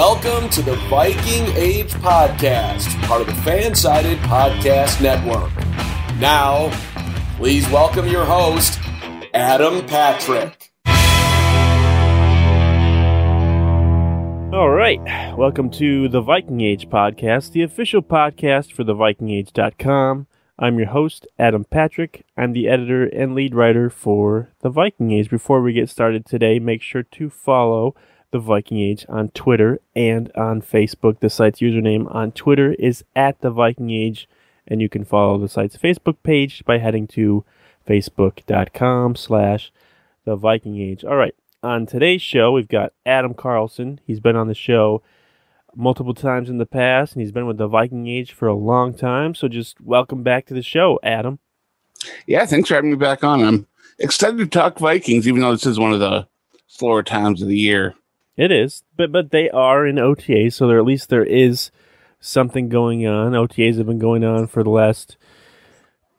Welcome to the Viking Age Podcast, part of the Fansided Podcast Network. Now, please welcome your host, Adam Patrick. All right. Welcome to the Viking Age Podcast, the official podcast for thevikingage.com. I'm your host, Adam Patrick. I'm the editor and lead writer for The Viking Age. Before we get started today, make sure to follow The Viking Age on Twitter and on Facebook. The site's username on Twitter is at The Viking Age, and you can follow the site's Facebook page by heading to facebook.com slash The Viking Age. All right. On today's show, we've got Adam Carlson. He's been on the show multiple times in the past, and he's been with the Viking Age for a long time. So just welcome back to the show, Adam. Yeah, thanks for having me back on. I'm excited to talk Vikings, even though this is one of the slower times of the year. It is, but but they are in OTA, so there at least there is something going on. OTAs have been going on for the last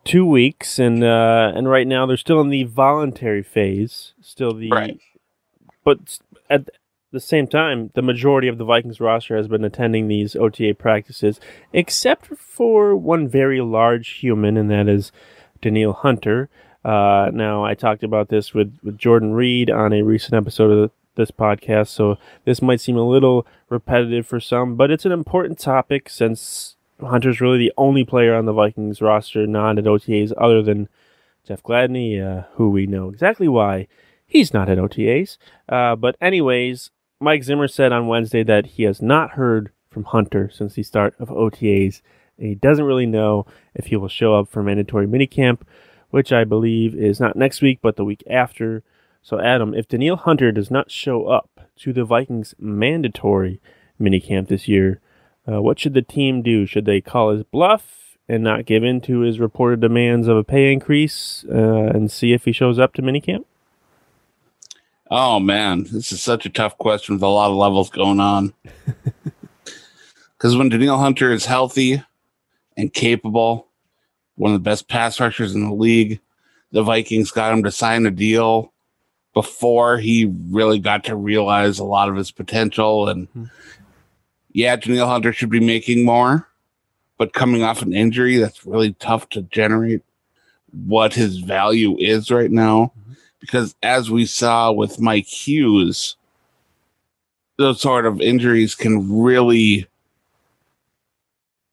two weeks, and uh, and right now they're still in the voluntary phase. Still the right. but at the same time, the majority of the Vikings roster has been attending these OTA practices, except for one very large human, and that is Danielle Hunter. Uh, now, I talked about this with, with Jordan Reed on a recent episode of this podcast, so this might seem a little repetitive for some, but it's an important topic since Hunter's really the only player on the Vikings roster not at OTAs other than Jeff Gladney, uh, who we know exactly why he's not at OTAs. Uh, but anyways, Mike Zimmer said on Wednesday that he has not heard from Hunter since the start of OTAs, and he doesn't really know if he will show up for mandatory minicamp, which I believe is not next week, but the week after. So, Adam, if Danielle Hunter does not show up to the Vikings' mandatory minicamp this year, uh, what should the team do? Should they call his bluff and not give in to his reported demands of a pay increase uh, and see if he shows up to minicamp? Oh man, this is such a tough question with a lot of levels going on. Because when Danielle Hunter is healthy and capable, one of the best pass rushers in the league, the Vikings got him to sign a deal before he really got to realize a lot of his potential. And mm-hmm. yeah, Danielle Hunter should be making more, but coming off an injury, that's really tough to generate what his value is right now. Mm-hmm because as we saw with Mike Hughes, those sort of injuries can really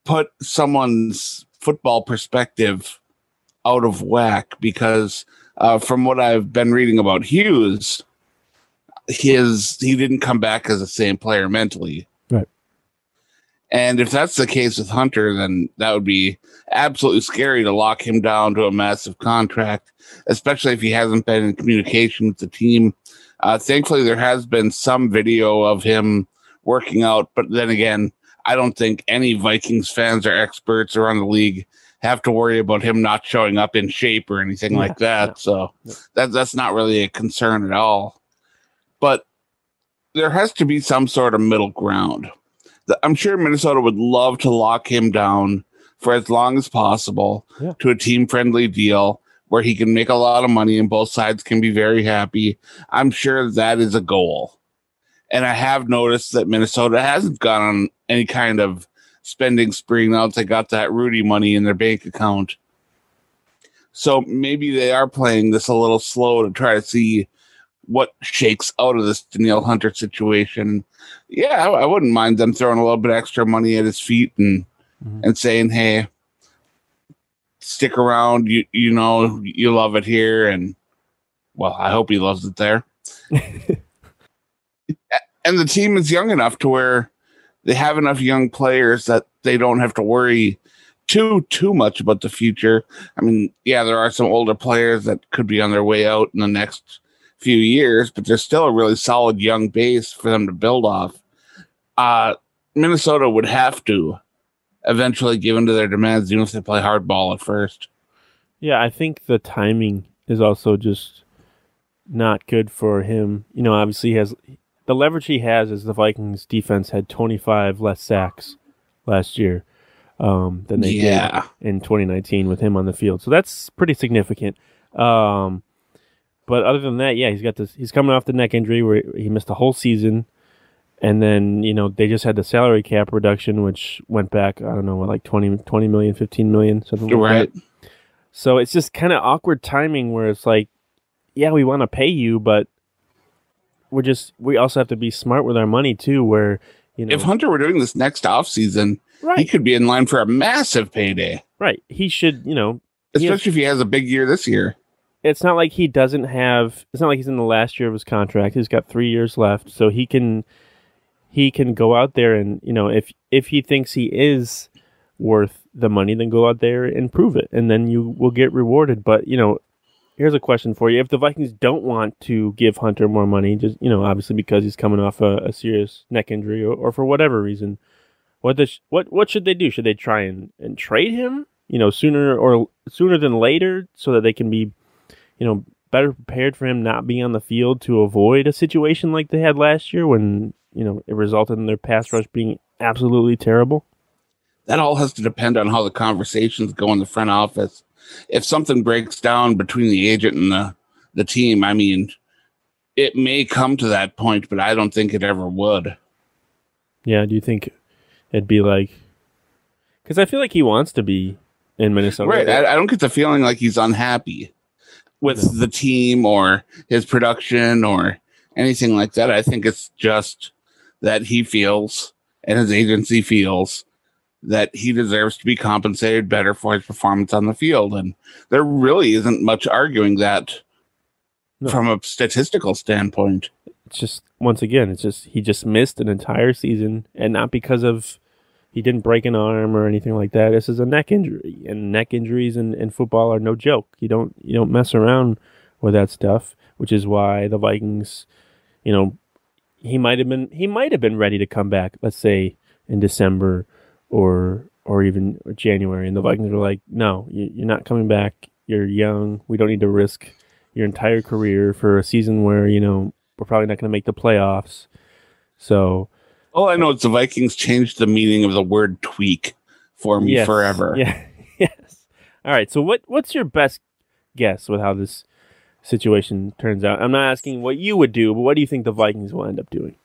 put someone's football perspective out of whack because uh, from what I've been reading about Hughes, his he didn't come back as the same player mentally. Right. And if that's the case with Hunter, then that would be absolutely scary to lock him down to a massive contract especially if he hasn't been in communication with the team. Uh, thankfully, there has been some video of him working out, but then again, I don't think any Vikings fans or experts around the league have to worry about him not showing up in shape or anything yeah, like that. Yeah, so yeah. that that's not really a concern at all. But there has to be some sort of middle ground. I'm sure Minnesota would love to lock him down for as long as possible to a team friendly deal where he can make a lot of money and both sides can be very happy. I'm sure that is a goal. And I have noticed that Minnesota hasn't gone on any kind of spending spree now that they got that Rudy money in their bank account. So maybe they are playing this a little slow to try to see what shakes out of this Danielle Hunter situation. Yeah, I, I wouldn't mind them throwing a little bit extra money at his feet and mm-hmm. and saying, "Hey, stick around. You you know you love it here, and well, I hope he loves it there. and the team is young enough to where they have enough young players that they don't have to worry too too much about the future. I mean, yeah, there are some older players that could be on their way out in the next few years, but there's still a really solid young base for them to build off. Uh, Minnesota would have to eventually give in to their demands, even if they play hardball at first. Yeah, I think the timing is also just not good for him. You know, obviously he has the leverage he has is the Vikings defense had 25 less sacks last year um, than they yeah. did in 2019 with him on the field. So that's pretty significant. Um, but other than that, yeah, he's got this. He's coming off the neck injury where he missed the whole season, And then, you know, they just had the salary cap reduction, which went back, I don't know, what, like 20, 20 million, 15 million, something like Right. that. So it's just kind of awkward timing where it's like, yeah, we want to pay you, but we're just, we also have to be smart with our money too, where, you know, If Hunter were doing this next offseason, he right, could be in line for a massive payday, right. He should, you know, He has- especially if he has a big year this year. it's not like he doesn't have it's not like he's in the last year of his contract. He's got three years left. So he can he can go out there and you know if if he thinks he is worth the money then go out there and prove it. And then you will get rewarded. But you know here's a question for you if the vikings don't want to give hunter more money just you know obviously because he's coming off a, a serious neck injury or, or for whatever reason what does what what should they do should they try and, and trade him you know sooner or sooner than later so that they can be you know, better prepared for him not being on the field to avoid a situation like they had last year when, you know, it resulted in their pass rush being absolutely terrible? That all has to depend on how the conversations go in the front office. If something breaks down between the agent and the, the team, I mean, it may come to that point, but I don't think it ever would. Yeah, do you think it'd be like cuz I feel like he wants to be in Minnesota. Right. I, I don't get the feeling like he's unhappy with the team or his production or anything like that. I think it's just that he feels and his agency feels that he deserves to be compensated better for his performance on the field. And there really isn't much arguing that No. from a statistical standpoint. it's just once again, it's just he just missed an entire season and not because of he didn't break an arm or anything like that. This is a neck injury, and neck injuries in, in football are no joke. You don't you don't mess around with that stuff, which is why the Vikings, you know, he might have been he might have been ready to come back. Let's say in December or or even January, and the Vikings were like, "No, you, you're not coming back. You're young. We don't need to risk your entire career for a season where you know we're probably not going to make the playoffs." So All I know is the Vikings changed the meaning of the word tweak for me Yes. forever. Yeah. yes. All right. So what what's your best guess with how this situation turns out? I'm not asking what you would do, but what do you think the Vikings will end up doing?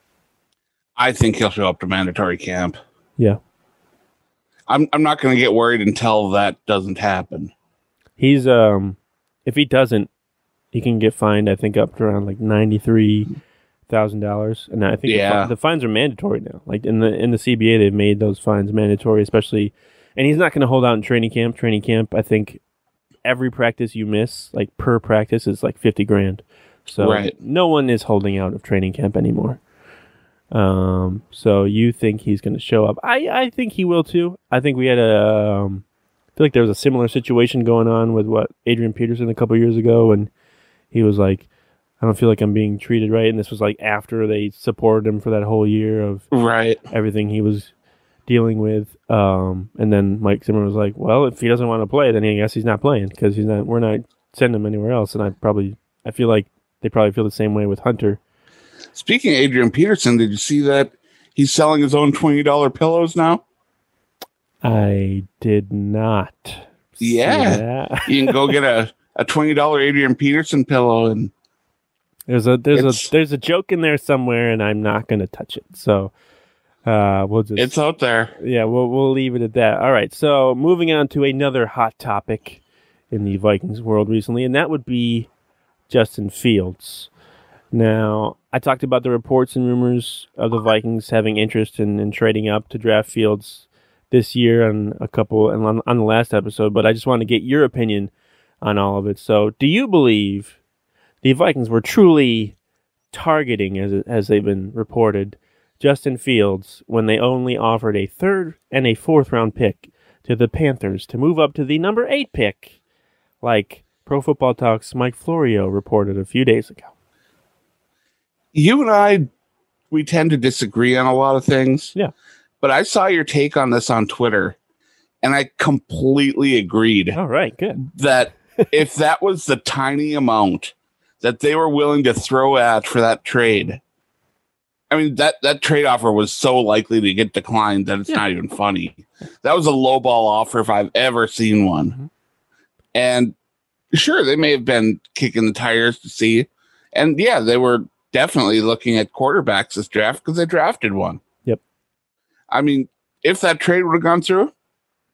I think he'll show up to mandatory camp. Yeah. I'm I'm not going to get worried until that doesn't happen. He's um if he doesn't, he can get fined I think up to around like ninety-three thousand dollars. And I think the, Yeah. fi- the fines are mandatory now. Like in the in the CBA they've made those fines mandatory, especially and he's not going to hold out in training camp. Training camp, I think every practice you miss, like per practice, is like fifty grand. So Right. no one is holding out of training camp anymore. Um, so you think he's going to show up? I I think he will too. I think we had a um, I feel like there was a similar situation going on with what Adrian Peterson a couple years ago, and he was like, "I don't feel like I'm being treated right," and this was like after they supported him for that whole year of Right. everything he was dealing with. Um, and then Mike Zimmer was like, "Well, if he doesn't want to play, then I guess he's not playing because he's not. We're not sending him anywhere else." And I probably, I feel like they probably feel the same way with Hunter. Speaking of Adrian Peterson, did you see that he's selling his own twenty dollar pillows now? I did not. Yeah. You can go get a, a twenty dollar Adrian Peterson pillow and There's a there's a there's a joke in there somewhere, and I'm not gonna touch it. So, uh, we'll just it's out there. yeah, we'll we'll leave it at that. All right. So moving on to another hot topic in the Vikings world recently, and that would be Justin Fields. Now, I talked about the reports and rumors of the Vikings having interest in, in trading up to draft Fields this year on a couple and on, on the last episode, but I just want to get your opinion on all of it. So, do you believe the Vikings were truly targeting, as as they've been reported, Justin Fields when they only offered a third and a fourth round pick to the Panthers to move up to the number eight pick, like Pro Football Talk's Mike Florio reported a few days ago. You and I we tend to disagree on a lot of things. Yeah. But I saw your take on this on Twitter and I completely agreed All right, good. that if that was the tiny amount that they were willing to throw at for that trade, I mean that that trade offer was so likely to get declined that it's Yeah. not even funny. That was a low ball offer if I've ever seen one. Mhm. And sure, they may have been kicking the tires to see, and yeah, they were definitely looking at quarterbacks this draft because they drafted one. Yep. I mean, if that trade would have gone through,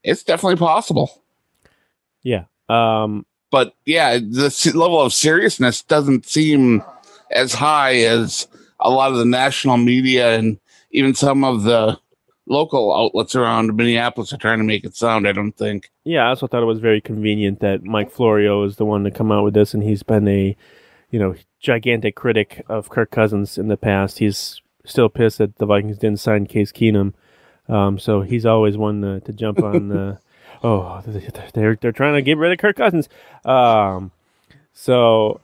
it's definitely possible. Yeah. Um, but yeah, the level of seriousness doesn't seem as high as a lot of the national media and even some of the local outlets around Minneapolis are trying to make it sound. I don't think. Yeah, I also thought it was very convenient that Mike Florio is the one to come out with this, and he's been a, you know, gigantic critic of Kirk Cousins in the past. He's still pissed that the Vikings didn't sign Case Keenum, um, so he's always one to, to jump on. the oh, they're they're trying to get rid of Kirk Cousins. Um, so,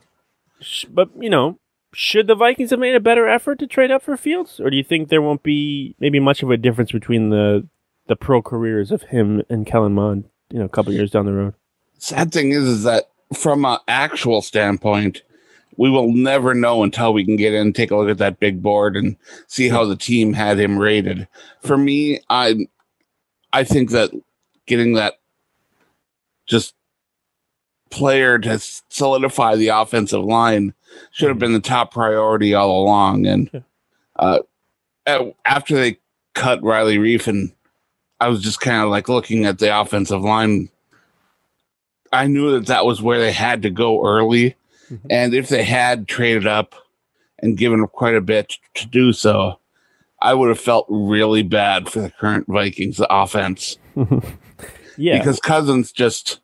but you know, should the Vikings have made a better effort to trade up for Fields, or do you think there won't be maybe much of a difference between the the pro careers of him and Kellen Mond, you know, a couple years down the road? Sad thing is, is that from an actual standpoint, we will never know until we can get in, take a look at that big board, and see how the team had him rated. For me, I I think that getting that just player to solidify the offensive line should have been the top priority all along. And uh, after they cut Riley Reiff, and I was just kind of like looking at the offensive line. I knew that that was where they had to go early, mm-hmm. and if they had traded up and given up quite a bit to do so, I would have felt really bad for the current Vikings offense. yeah, because Cousins just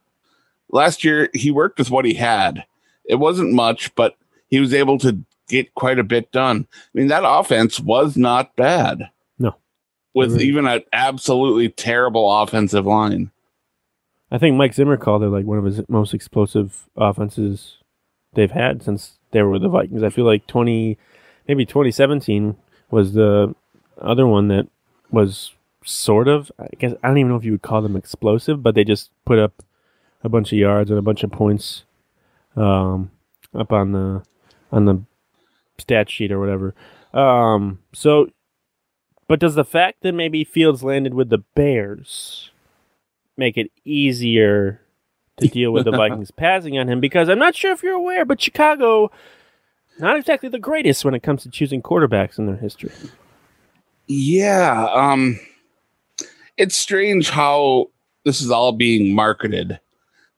last year he worked with what he had. It wasn't much, but he was able to get quite a bit done. I mean, that offense was not bad. No. With really. even an absolutely terrible offensive line. I think Mike Zimmer called it like one of his most explosive offenses they've had since they were with the Vikings. I feel like 20, maybe 2017 was the other one that was sort of, I guess, I don't even know if you would call them explosive, but they just put up a bunch of yards and a bunch of points um, up on the on the stat sheet or whatever. Um, so, but does the fact that maybe Fields landed with the Bears make it easier to deal with the Vikings passing on him? Because I'm not sure if you're aware, but Chicago not exactly the greatest when it comes to choosing quarterbacks in their history. Yeah, um, it's strange how this is all being marketed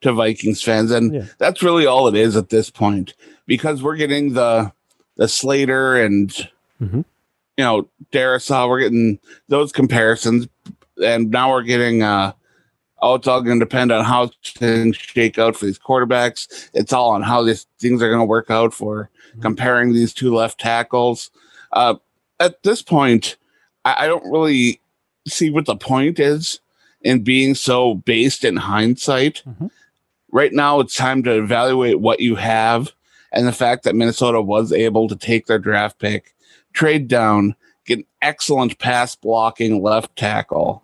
to Vikings fans, and yeah. that's really all it is at this point because we're getting the the Slater and mm-hmm. you know Darrisaw, we're getting those comparisons, and now we're getting uh oh, it's all going to depend on how things shake out for these quarterbacks. It's all on how these things are going to work out for mm-hmm. comparing these two left tackles. Uh, at this point, I, I don't really see what the point is in being so based in hindsight. Mm-hmm right now it's time to evaluate what you have and the fact that Minnesota was able to take their draft pick, trade down, get an excellent pass blocking left tackle,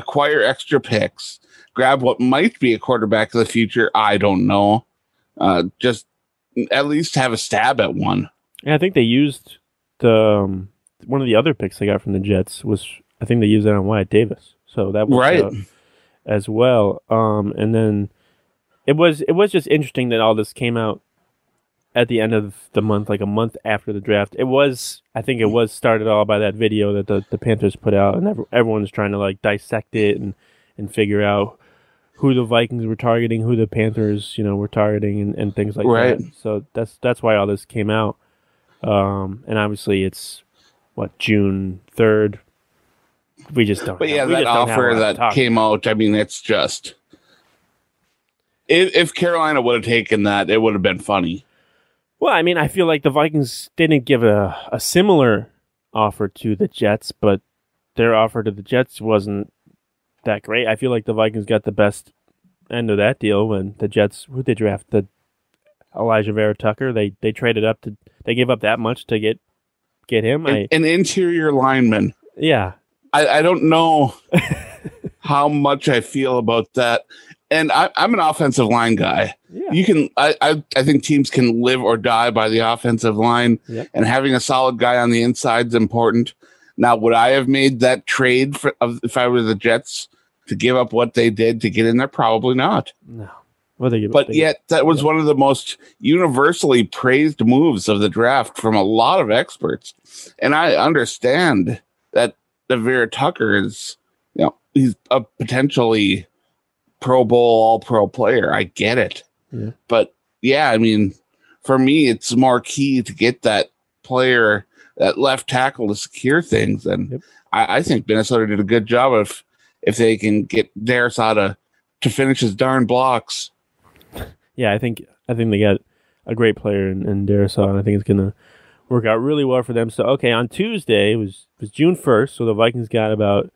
acquire extra picks, grab what might be a quarterback of the future. I don't know. Uh, just at least have a stab at one. Yeah, I think they used the um, one of the other picks they got from the Jets was I think they used that on Wyatt Davis. So that was right as well. Um, and then it was it was just interesting that all this came out at the end of the month, like a month after the draft. It was, I think, it was started all by that video that the, the Panthers put out, and every, everyone's trying to like dissect it and and figure out who the Vikings were targeting, who the Panthers, you know, were targeting, and, and things like right. that. So that's that's why all this came out. Um, and obviously, it's what June third. We just don't. But have, yeah, that offer that came out. I mean, it's just if, if Carolina would have taken that, it would have been funny. Well, I mean, I feel like the Vikings didn't give a, a similar offer to the Jets, but their offer to the Jets wasn't that great. I feel like the Vikings got the best end of that deal when the Jets who they drafted Alijah Vera Tucker. They they traded up to they gave up that much to get get him. An, I, an interior lineman. Yeah. I, I don't know how much I feel about that and I, am an offensive line guy. Yeah. You can, I, I, I, think teams can live or die by the offensive line, yep. and having a solid guy on the inside is important. Now, would I have made that trade for, if I were the Jets to give up what they did to get in there? Probably not. No, Well, they, but yet that was one of the most universally praised moves of the draft from a lot of experts. And I understand that the Vera Tucker is, you know, he's a potentially Pro Bowl All Pro player. I get it, Yeah. but yeah, I mean, for me, it's more key to get that player, that left tackle to secure things. And Yep. I, I think Minnesota did a good job of if they can get Darrisaw to finish his darn blocks. yeah, I think I think they got a great player in, in Darrisaw, and I think it's gonna work out really well for them. So okay, on Tuesday it was was June first, so the Vikings got about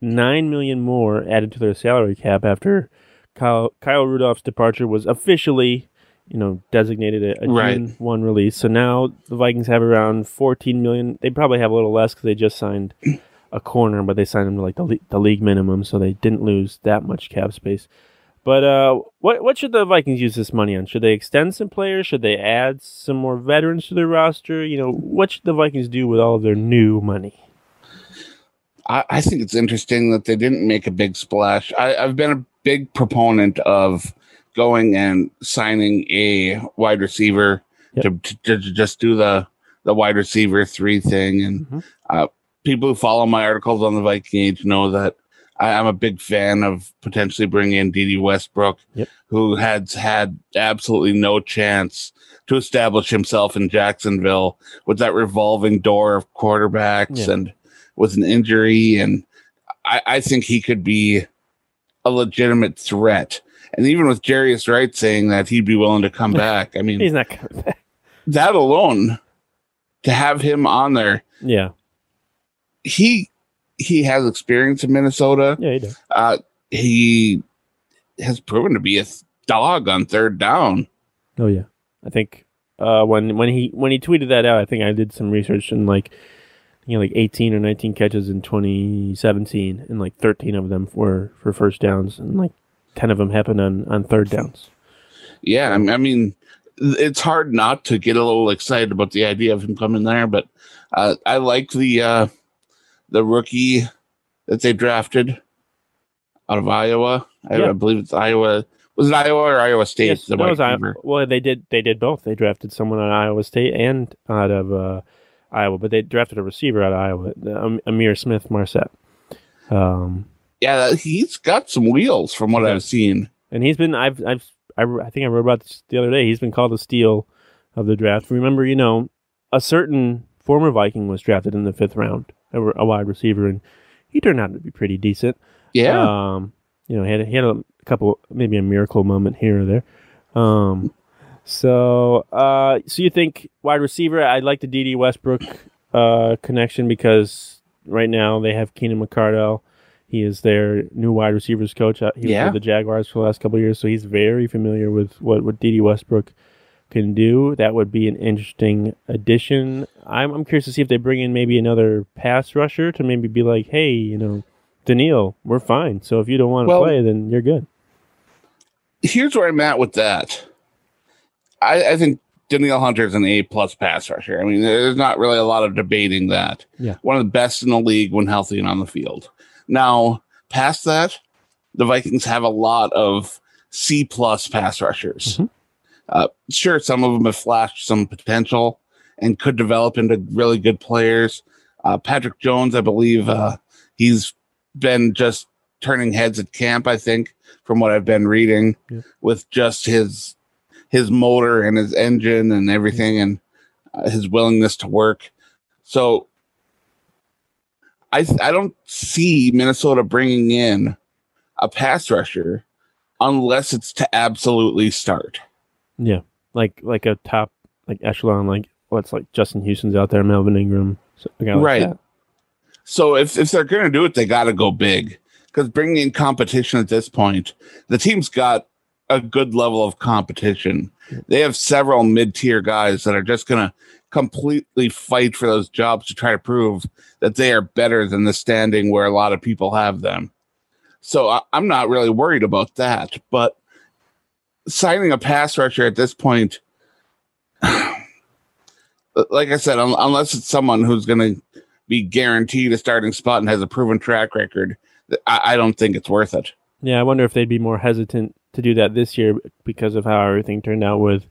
nine million more added to their salary cap after Kyle, Kyle Rudolph's departure was officially, you know, designated a, a Right. June one release. So now the Vikings have around fourteen million. They probably have a little less because they just signed a corner, but they signed him to like the the league minimum, so they didn't lose that much cap space. But uh, what what should the Vikings use this money on? Should they extend some players? Should they add some more veterans to their roster? You know, what should the Vikings do with all of their new money? I, I think it's interesting that they didn't make a big splash. I, I've been a big proponent of going and signing a wide receiver Yep. to, to, to just do the the wide receiver three thing. And Mhm. uh, people who follow my articles on the Viking Age know that I, I'm a big fan of potentially bringing in Dede Westbrook, Yep. who has had absolutely no chance to establish himself in Jacksonville with that revolving door of quarterbacks Yeah. and with an injury. And I, I think he could be a legitimate threat. And even with Jarius Wright saying that he'd be willing to come back, I mean, He's not coming back. that alone, to have him on there, Yeah, he he has experience in Minnesota. yeah, he does. Uh, he has proven to be a dog on third down. Oh yeah, I think uh, when when he when he tweeted that out, I think I did some research and like you know like 18 or 19 catches in 2017, and like 13 of them were for first downs, and like 10 of them happened on on third downs. Yeah, I mean, it's hard not to get a little excited about the idea of him coming there, but uh, I like the uh, the rookie that they drafted out of Iowa. I, Yeah. I believe it's Iowa. Was it Iowa or Iowa State? Yes, the that wide was I- receiver? well, they did they did both. They drafted someone out of Iowa State and out of uh, Iowa, but they drafted a receiver out of Iowa, um, Ihmir Smith Marsette. Um, Yeah, he's got some wheels from what He I've seen. and he's been I've I've I, I think I wrote about this the other day. He's been called the steal of the draft. Remember, you know, a certain former Viking was drafted in the fifth round, a, a wide receiver, and he turned out to be pretty decent. Yeah, Um, you know, he had, he had a couple, maybe a miracle moment here or there. Um, so, uh, so you think wide receiver? I'd like the Dede Westbrook uh, connection because right now they have Keenan McCardell. He is their new wide receivers coach. Uh, He was Yeah. with the Jaguars for the last couple of years, so he's very familiar with what what Dede Westbrook can do. That would be an interesting addition. I'm I'm curious to see if they bring in maybe another pass rusher to maybe be like, hey, you know, Danielle, we're fine. So if you don't want to Well- play, then you're good. here's where I'm at with that. I, I think Danielle Hunter is an A plus pass rusher. I mean, there's not really a lot of debating that. Yeah. One of the best in the league when healthy and on the field. Now, past that, the Vikings have a lot of C plus pass rushers. Mhm. Uh, sure, some of them have flashed some potential and could develop into really good players. Uh, Patrick Jones, I believe, uh, he's been just turning heads at camp. I think from what I've been reading, Yep. with just his his motor and his engine and everything, and uh, his willingness to work. So, I I don't see Minnesota bringing in a pass rusher unless it's to absolutely start. Yeah, like like a top like echelon, like what's like Justin Houston's out there, Melvin Ingram, so, like Right. that. So if if they're going to do it, they got to go big because bringing in competition at this point, the team's got a good level of competition. They have several mid tier guys that are just going to completely fight for those jobs to try to prove that they are better than the standing where a lot of people have them. So I, I'm not really worried about that. But signing a pass rusher at this point, like I said, un- unless it's someone who's going to be guaranteed a starting spot and has a proven track record, I, I don't think it's worth it. Yeah, I wonder if they'd be more hesitant to do that this year because of how everything turned out with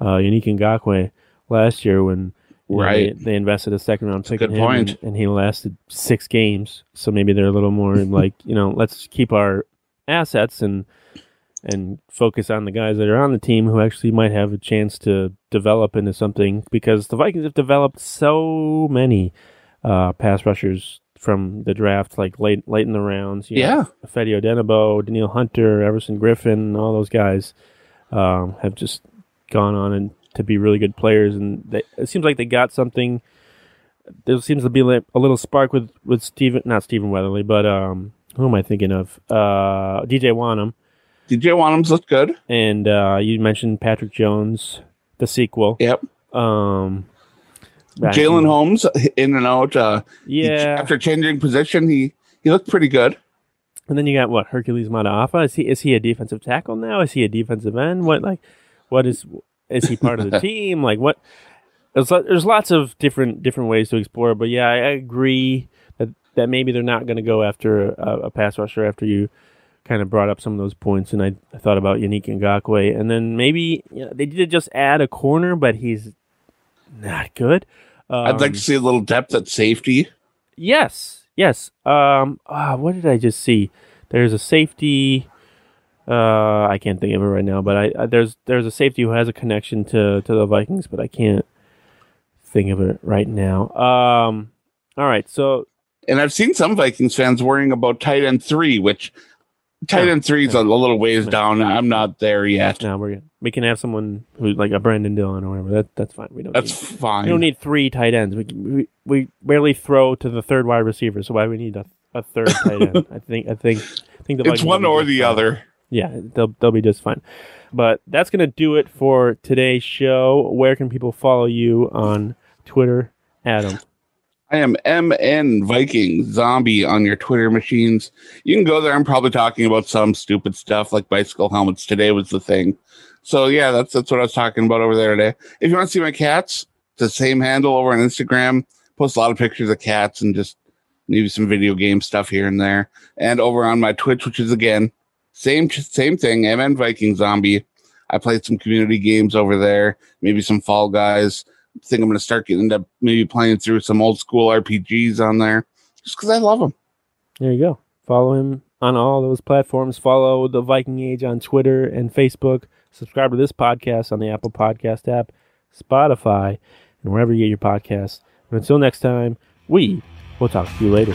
uh, Yannick Ngakoue last year when you know, Right. they, they invested a second round pick in him point. And, and he lasted six games. So maybe they're a little more like you know let's keep our assets and and focus on the guys that are on the team who actually might have a chance to develop into something because the Vikings have developed so many uh, pass rushers from the draft, like late late in the rounds. You know, Yeah. Fedi Odenigbo, Danielle Hunter, Everson Griffen, all those guys um, have just gone on and to be really good players, and they, it seems like they got something. There seems to be like a little spark with with Steven, not Stephen Weatherly, but um, who am I thinking of? Uh, DJ Wonnum, DJ Wonnum's looked good. and uh, you mentioned Patrick Jones, the sequel. Yep. Um, Jalen Holmes in and out. Uh, he- yeah, after changing position, he he looked pretty good. And then you got what Hercules Mata'afa. Is he is he a defensive tackle now? Is he a defensive end? What like what is is he part of the team? Like what? There's there's lots of different different ways to explore. But yeah, I, I agree that that maybe they're not going to go after a, a pass rusher after you kind of brought up some of those points. And I, I thought about Yannick Ngakoue, and then maybe you know, they did just add a corner, but he's not good. Um, I'd like to see a little depth at safety. Yes, yes. Um, ah, what did I just see? There's a safety. Uh, I can't think of it right now, but I, I there's there's a safety who has a connection to to the Vikings, but I can't think of it right now. Um, all right, so And I've seen some Vikings fans worrying about tight end three, which tight end three is a little ways down. I'm not there yet. now we're we can have someone who like a Brandon Dillon or whatever. That that's fine. We don't That's need, fine. we don't need three tight ends. We, we we barely throw to the third wide receiver, so why do we need a, a third tight end? I think I think I think the it's one or the fine. other. yeah, they'll they'll be just fine. But that's gonna do it for today's show. Where can people follow you on Twitter, Adam? I am MN Viking Zombie on your Twitter machines. You can go there. I'm probably talking about some stupid stuff like bicycle helmets. Today was the thing. So yeah, that's that's what I was talking about over there today. If you want to see my cats, the same handle over on Instagram. Post a lot of pictures of cats and just maybe some video game stuff here and there. And over on my Twitch, which is again same same thing. MN Viking Zombie. I played some community games over there. Maybe some Fall Guys think I'm going to start getting into maybe playing through some old school RPGs on there just because I love them. There you go. Follow him on all those platforms. Follow the Viking Age on Twitter and Facebook. Subscribe to this podcast on the Apple Podcast app, Spotify, and wherever you get your podcasts. And until next time, we will talk to you later.